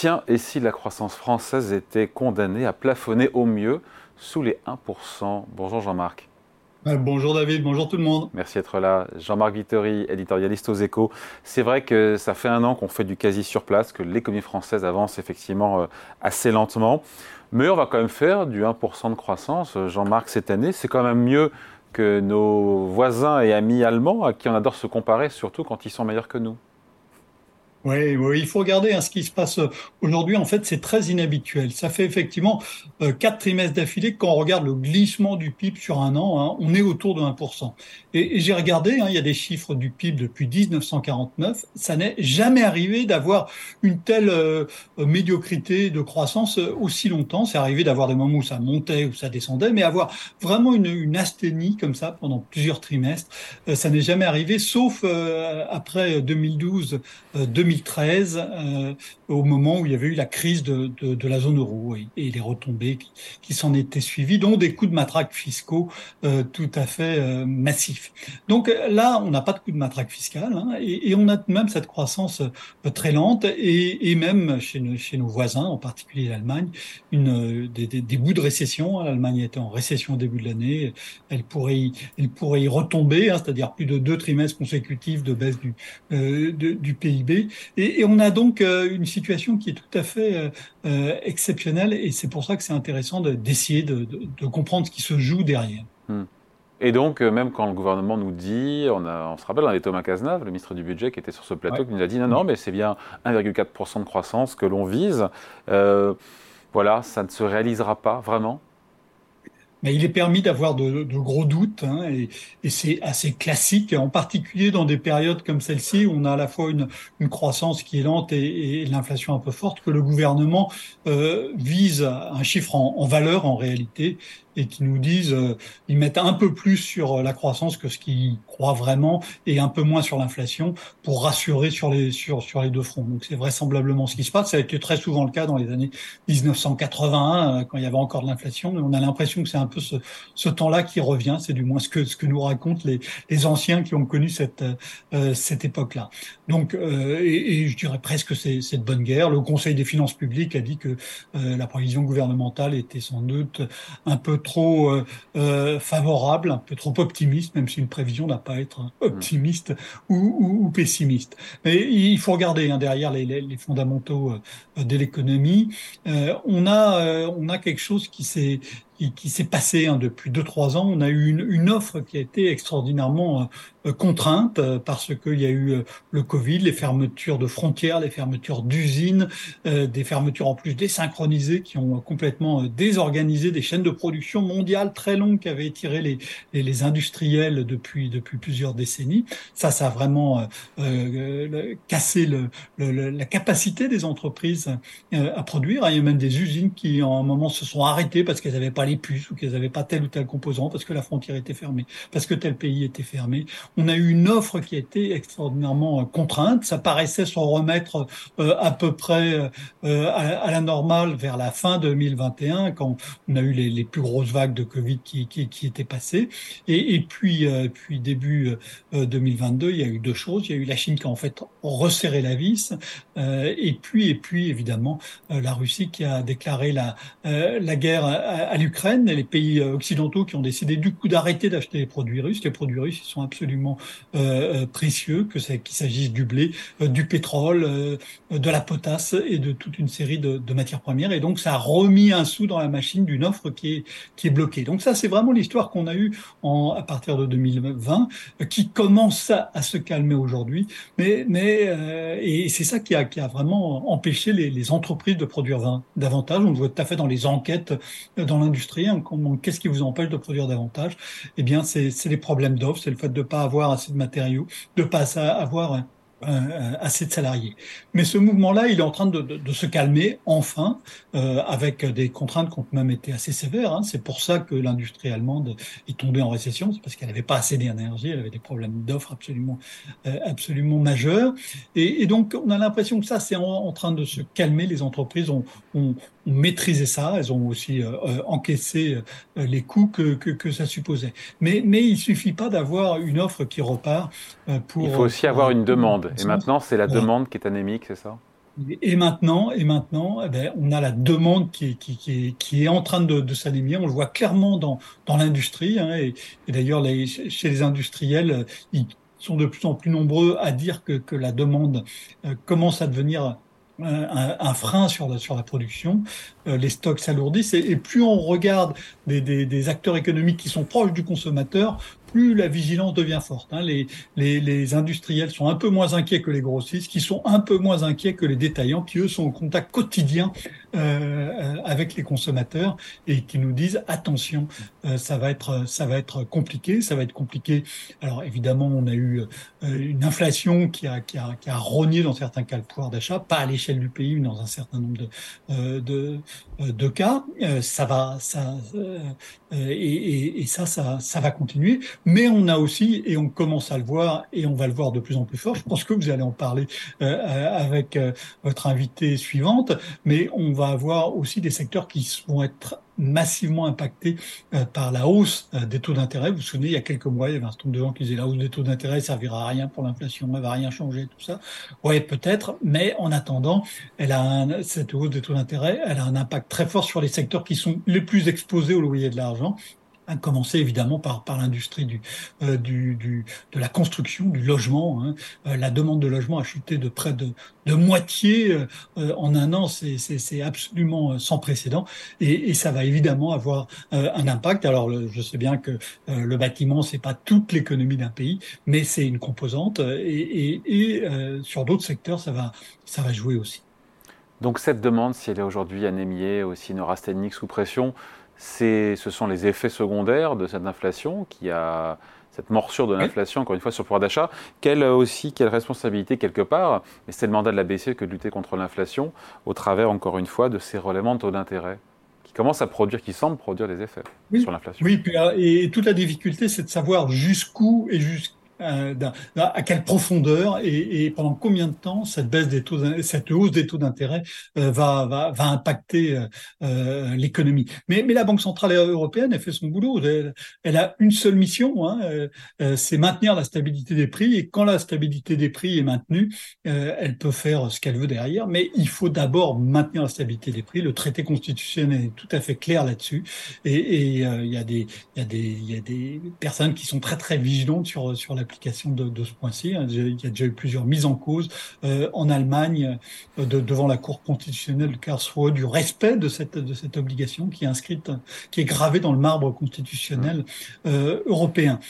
Tiens, et si la croissance française était condamnée à plafonner au mieux sous les 1% Bonjour Jean-Marc. Euh, bonjour David, bonjour tout le monde. Merci d'être là. Jean-Marc Vittori, éditorialiste aux échos. C'est vrai que ça fait un an qu'on fait du quasi sur place, que l'économie française avance effectivement euh, assez lentement. Mais on va quand même faire du 1% de croissance, Jean-Marc, cette année. C'est quand même mieux que nos voisins et amis allemands à qui on adore se comparer, surtout quand ils sont meilleurs que nous. Oui, oui, il faut regarder hein, ce qui se passe euh, aujourd'hui. En fait, c'est très inhabituel. Ça fait effectivement euh, quatre trimestres d'affilée. Quand on regarde le glissement du PIB sur un an, hein, on est autour de 1%. Et, j'ai regardé, hein, il y a des chiffres du PIB depuis 1949. Ça n'est jamais arrivé d'avoir une telle euh, médiocrité de croissance aussi longtemps. C'est arrivé d'avoir des moments où ça montait, où ça descendait, mais avoir vraiment une, une asthénie comme ça pendant plusieurs trimestres, ça n'est jamais arrivé, sauf après 2012, 2013 2013, euh, au moment où il y avait eu la crise de, la zone euro et, les retombées qui, s'en étaient suivies, dont des coups de matraque fiscaux euh, tout à fait euh, massifs. Donc là, on n'a pas de coup de matraque fiscal hein, et, on a même cette croissance très lente et, même chez nos, chez nos, voisins, en particulier l'Allemagne, une des, des, bouts de récession. L'Allemagne était en récession au début de l'année, elle pourrait y, elle pourrait y retomber, hein, c'est-à-dire plus de deux trimestres consécutifs de baisse du, du PIB. Et, on a donc euh, une situation qui est tout à fait euh, euh, exceptionnelle, et c'est pour ça que c'est intéressant d'essayer de, comprendre ce qui se joue derrière. Hmm. Et donc, même quand le gouvernement nous dit, on, a, on se rappelle, on avait Thomas Cazenave, le ministre du Budget, qui était sur ce plateau, qui nous a dit non, non, mais c'est bien 1,4% de croissance que l'on vise. voilà, ça ne se réalisera pas vraiment mais il est permis d'avoir de, de, gros doutes, hein, et, et c'est assez classique, en particulier dans des périodes comme celle-ci, où on a à la fois une, une croissance qui est lente et, et l'inflation un peu forte, que le gouvernement euh, vise un chiffre en, en, valeur en réalité, et qui nous disent, euh, ils mettent un peu plus sur la croissance que ce qu'ils croient vraiment, et un peu moins sur l'inflation, pour rassurer sur les, sur, sur les deux fronts. Donc c'est vraisemblablement ce qui se passe. Ça a été très souvent le cas dans les années 1981, euh, quand il y avait encore de l'inflation, mais on a l'impression que c'est un peu ce, ce temps-là qui revient. C'est du moins ce que, ce que nous racontent les, les anciens qui ont connu cette, euh, cette époque-là. Donc, euh, et, et, je dirais presque c'est, c'est bonne guerre. Le Conseil des finances publiques a dit que euh, la prévision gouvernementale était sans doute un peu trop euh, favorable, un peu trop optimiste, même si une prévision n'a pas à être optimiste ou, ou, ou, pessimiste. Mais il faut regarder hein, derrière les, les, les fondamentaux de l'économie. on a on a quelque chose qui s'est qui, s'est passé hein, depuis deux trois ans. On a eu une, une, offre qui a été extraordinairement euh, contrainte euh, parce qu'il y a eu euh, le Covid, les fermetures de frontières, les fermetures d'usines, des fermetures en plus désynchronisées qui ont complètement désorganisé des chaînes de production mondiales très longues qui avaient étiré les, les, les industriels depuis depuis plusieurs décennies. Ça, ça a vraiment euh, cassé le, le, la capacité des entreprises à produire. Il y a même des usines qui, en un moment, se sont arrêtées parce qu'elles n'avaient pas les puces ou qu'elles n'avaient pas tel ou tel composant, parce que la frontière était fermée, parce que tel pays était fermé. On a eu une offre qui était extraordinairement euh, contrainte. Ça paraissait s'en remettre euh, à peu près euh, à, la normale vers la fin 2021, quand on a eu les, les plus grosses vagues de Covid qui, qui, qui étaient passées. Et, et puis, puis début 2022, il y a eu deux choses. Il y a eu la Chine qui a en fait resserré la vis, et puis, et puis évidemment la Russie qui a déclaré la, la guerre à, à l'Ukraine les pays euh, occidentaux qui ont décidé du coup d'arrêter d'acheter les produits russes. Les produits russes, ils sont absolument euh, euh précieux, que qu'il s'agisse du blé, du pétrole, de la potasse et de toute une série de, matières premières. Et donc, ça a remis un sou dans la machine d'une offre qui est, qui est bloquée. Donc ça, c'est vraiment l'histoire qu'on a eue à partir de 2020, qui commence à, à se calmer aujourd'hui. Mais, mais et c'est ça qui a, qui a vraiment empêché les, les entreprises de produire davantage. On le voit tout à fait dans les enquêtes dans l'industrie qu'est-ce qui vous empêche de produire davantage. Eh bien, c'est les problèmes d'offres, c'est le fait de ne pas avoir assez de matériaux, de ne pas avoir euh, assez de salariés. Mais ce mouvement-là, il est en train de, de, de se calmer enfin, euh, avec des contraintes qui ont même été assez sévères. Hein. C'est pour ça que l'industrie allemande est tombée en récession, c'est parce qu'elle n'avait pas assez d'énergie, elle avait des problèmes d'offres absolument, euh, absolument majeurs. Et, et, donc, on a l'impression que ça, c'est en, train de se calmer. Les entreprises ont, ont, ont maîtrisé ça, elles ont aussi euh, euh, encaissé les coûts que, que, que, ça supposait. Mais, mais il suffit pas d'avoir une offre qui repart pour. Il faut aussi avoir une demande. Et maintenant, c'est la demande qui est anémique, c'est ça? Et maintenant, et maintenant, eh ben, on a la demande qui est, qui, qui qui est en train de, de s'anémier. On le voit clairement dans, dans l'industrie. Hein, et, et d'ailleurs, chez les industriels, ils sont de plus en plus nombreux à dire que, que la demande euh, commence à devenir un, un, frein sur la, sur la production, euh, les stocks s'alourdissent et, et, plus on regarde des, des, des, acteurs économiques qui sont proches du consommateur, plus la vigilance devient forte. Hein. Les, les, les, industriels sont un peu moins inquiets que les grossistes, qui sont un peu moins inquiets que les détaillants, qui eux sont au contact quotidien euh, avec les consommateurs et qui nous disent attention, euh, ça va être ça va être compliqué, ça va être compliqué. Alors évidemment, on a eu euh, une inflation qui a, qui a, qui a rogné dans certains cas le pouvoir d'achat, pas à l'échelle du pays, mais dans un certain nombre de euh, de, de, cas. ça va ça et, et, ça ça ça va continuer. Mais on a aussi, et on commence à le voir, et on va le voir de plus en plus fort, je pense que vous allez en parler euh, avec euh, votre invitée suivante, mais on va avoir aussi des secteurs qui vont être massivement impactés euh, par la hausse des taux d'intérêt. Vous vous souvenez, il y a quelques mois, il y avait un certain nombre de gens qui disaient la hausse des taux d'intérêt servira à rien pour l'inflation, elle va rien changer, tout ça. Ouais, peut-être, mais en attendant, elle a un, cette hausse des taux d'intérêt, elle a un impact très fort sur les secteurs qui sont les plus exposés au loyer de l'argent, à commencer évidemment par, l'industrie du, euh, de la construction, du logement. Hein. Euh, la demande de logement a chuté de près de, moitié euh, en un an, c'est absolument sans précédent et, ça va évidemment avoir un impact. Alors je sais bien que le bâtiment, c'est pas toute l'économie d'un pays, mais c'est une composante et, sur d'autres secteurs, ça va, ça va jouer aussi. Donc cette demande, si elle est aujourd'hui anémiée, aussi neurasthénique sous pression, ce sont les effets secondaires de cette inflation qui a cette morsure de l'inflation, encore une fois, sur le pouvoir d'achat. Quelle aussi, quelle responsabilité quelque part, mais c'est le mandat de la BCE que de lutter contre l'inflation, au travers, encore une fois, de ces relèvements de taux d'intérêt qui commencent à produire, qui semblent produire des effets sur l'inflation. Oui, et toute la difficulté, c'est de savoir jusqu'où et jusqu'à euh, à quelle profondeur et, et, pendant combien de temps cette baisse des taux, cette hausse des taux d'intérêt euh, va, va, va impacter euh, euh, l'économie? Mais, mais la Banque centrale européenne, elle fait son boulot. Elle, elle a une seule mission, hein, euh, c'est maintenir la stabilité des prix. Et quand la stabilité des prix est maintenue, elle peut faire ce qu'elle veut derrière. Mais il faut d'abord maintenir la stabilité des prix. Le traité constitutionnel est tout à fait clair là-dessus. Et, il y a y a y a des personnes qui sont très très vigilantes sur sur la de, de ce point-ci. Il y a déjà eu plusieurs mises en cause euh, en Allemagne euh, de, devant la Cour constitutionnelle de Karlsruhe du respect de cette, de cette obligation qui est inscrite, qui est gravée dans le marbre constitutionnel euh, européen.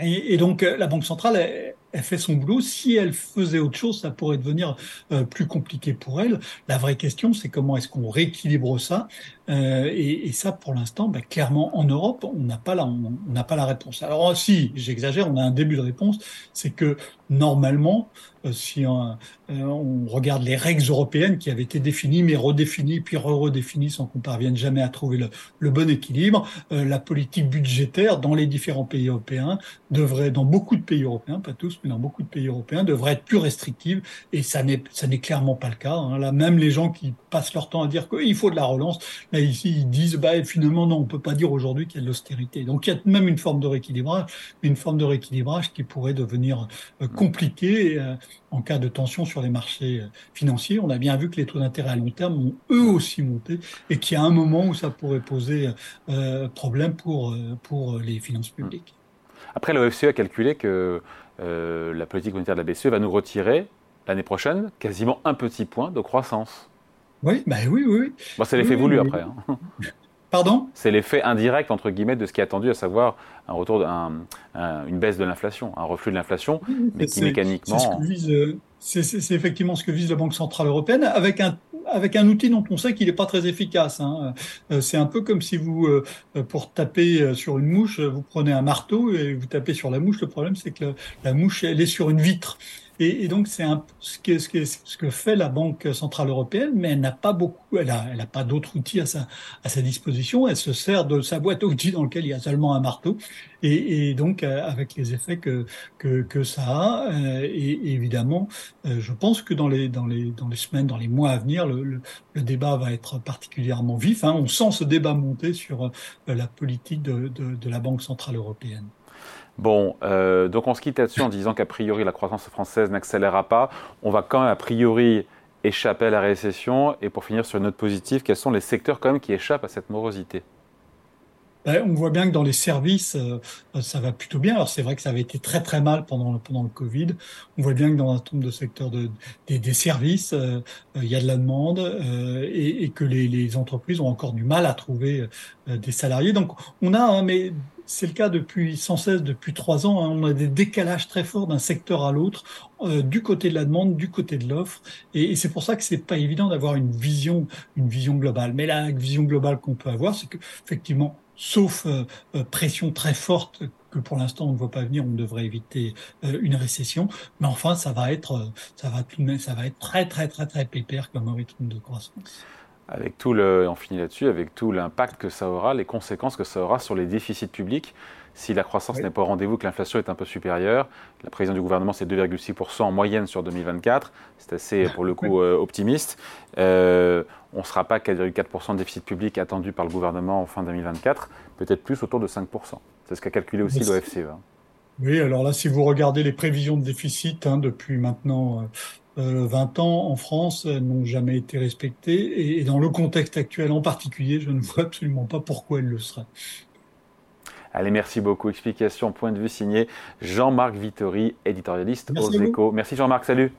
Et, et, donc la Banque centrale, elle, elle fait son boulot. Si elle faisait autre chose, ça pourrait devenir euh, plus compliqué pour elle. La vraie question, c'est comment est-ce qu'on rééquilibre ça euh, et, et, ça, pour l'instant, bah, clairement, en Europe, on n'a pas la, on n'a pas la réponse. Alors si, j'exagère, on a un début de réponse, c'est que normalement, si on, euh, on, regarde les règles européennes qui avaient été définies, mais redéfinies, puis redéfinies sans qu'on parvienne jamais à trouver le, le bon équilibre, euh, la politique budgétaire dans les différents pays européens devrait, dans beaucoup de pays européens, pas tous, mais dans beaucoup de pays européens, devrait être plus restrictive, et ça n'est, ça n'est clairement pas le cas. Hein. Là, même les gens qui passent leur temps à dire qu'il faut de la relance, là ici ils disent, bah finalement non, on peut pas dire aujourd'hui qu'il y a de l'austérité. Donc il y a même une forme de rééquilibrage, mais une forme de rééquilibrage qui pourrait devenir compliquée en cas de tension sur les marchés euh, financiers. On a bien vu que les taux d'intérêt à long terme ont eux aussi monté et qu'il y a un moment où ça pourrait poser euh, problème pour, euh, pour les finances publiques. Après, l'OFCE a calculé que euh, la politique monétaire de la BCE va nous retirer l'année prochaine quasiment un petit point de croissance. Oui, bah oui, oui. Bon, c'est l'effet voulu après. Hein. Pardon C'est l'effet indirect, entre guillemets, de ce qui est attendu, à savoir un retour, un, un, une baisse de l'inflation, un reflux de l'inflation, mais qui mécaniquement... C'est effectivement ce que vise la Banque Centrale Européenne, avec un, avec un outil dont on sait qu'il n'est pas très efficace. Hein. Euh, c'est un peu comme si vous, euh, pour taper sur une mouche, vous prenez un marteau et vous tapez sur la mouche. Le problème, c'est que la mouche, elle est sur une vitre. Et, donc, c'est ce que, ce, que, fait la Banque Centrale Européenne, mais elle n'a pas beaucoup, elle a, elle a pas d'autres outils à sa, disposition. Elle se sert de sa boîte à outils dans laquelle il y a seulement un marteau. Et, donc, euh, avec les effets que, ça a, euh, et, évidemment, euh, je pense que dans les, semaines, dans les mois à venir, le, débat va être particulièrement vif. Hein. On sent ce débat monter sur la politique de la Banque Centrale Européenne. Bon, euh, donc on se quitte là-dessus en disant qu'a priori la croissance française n'accélérera pas. On va quand même a priori échapper à la récession Et pour finir sur une note positive, quels sont les secteurs quand même qui échappent à cette morosité? Ben, on voit bien que dans les services, euh, ça va plutôt bien. Alors c'est vrai que ça avait été très très mal pendant, pendant le Covid. On voit bien que dans un nombre de secteurs de, des, services, euh, il y a de la demande euh, et, que les, entreprises ont encore du mal à trouver des salariés. Donc on a, hein, mais c'est le cas depuis sans cesse depuis trois ans. Hein, on a des décalages très forts d'un secteur à l'autre, du côté de la demande, du côté de l'offre, et, et c'est pour ça que c'est pas évident d'avoir une vision, une vision globale. Mais la vision globale qu'on peut avoir, c'est que effectivement sauf euh, euh, pression très forte que pour l'instant on ne voit pas venir, on devrait éviter euh, une récession. Mais enfin, ça va être, ça va tout ça va être très très très très pépère comme rythme de croissance. Avec tout le, on finit là-dessus, avec tout l'impact que ça aura, les conséquences que ça aura sur les déficits publics. Si la croissance n'est pas au rendez-vous, que l'inflation est un peu supérieure, la prévision du gouvernement c'est 2,6% en moyenne sur 2024, c'est assez pour le coup optimiste. Euh, on ne sera pas 4,4% de déficit public attendu par le gouvernement en fin 2024, peut-être plus autour de 5%. C'est ce qu'a calculé aussi l'OFCE. Hein. Oui, alors là, si vous regardez les prévisions de déficit hein, depuis maintenant 20 euh, euh, ans en France, n'ont jamais été respectées. Et, dans le contexte actuel en particulier, je ne vois absolument pas pourquoi elles le seraient. Allez, merci beaucoup. Explication, point de vue signé Jean-Marc Vittori, éditorialiste aux échos. Merci Jean-Marc, salut.